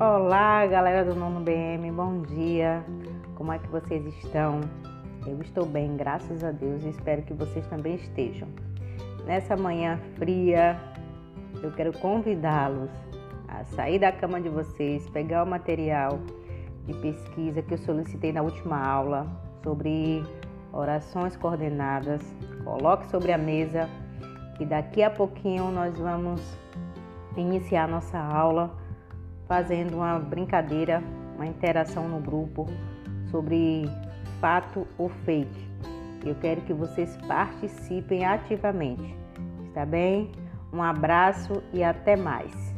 Olá, galera do Nono BM, bom dia. Como é que vocês estão? Eu estou bem, graças a Deus, e espero que vocês também estejam. Nessa manhã fria, eu quero convidá-los a sair da cama de vocês, pegar o material de pesquisa que eu solicitei na última aula sobre orações coordenadas. Coloque sobre a mesa e daqui a pouquinho nós vamos iniciar nossa aula fazendo uma brincadeira, uma interação no grupo sobre fato ou fake. Eu quero que vocês participem ativamente. Está bem? Um abraço e até mais.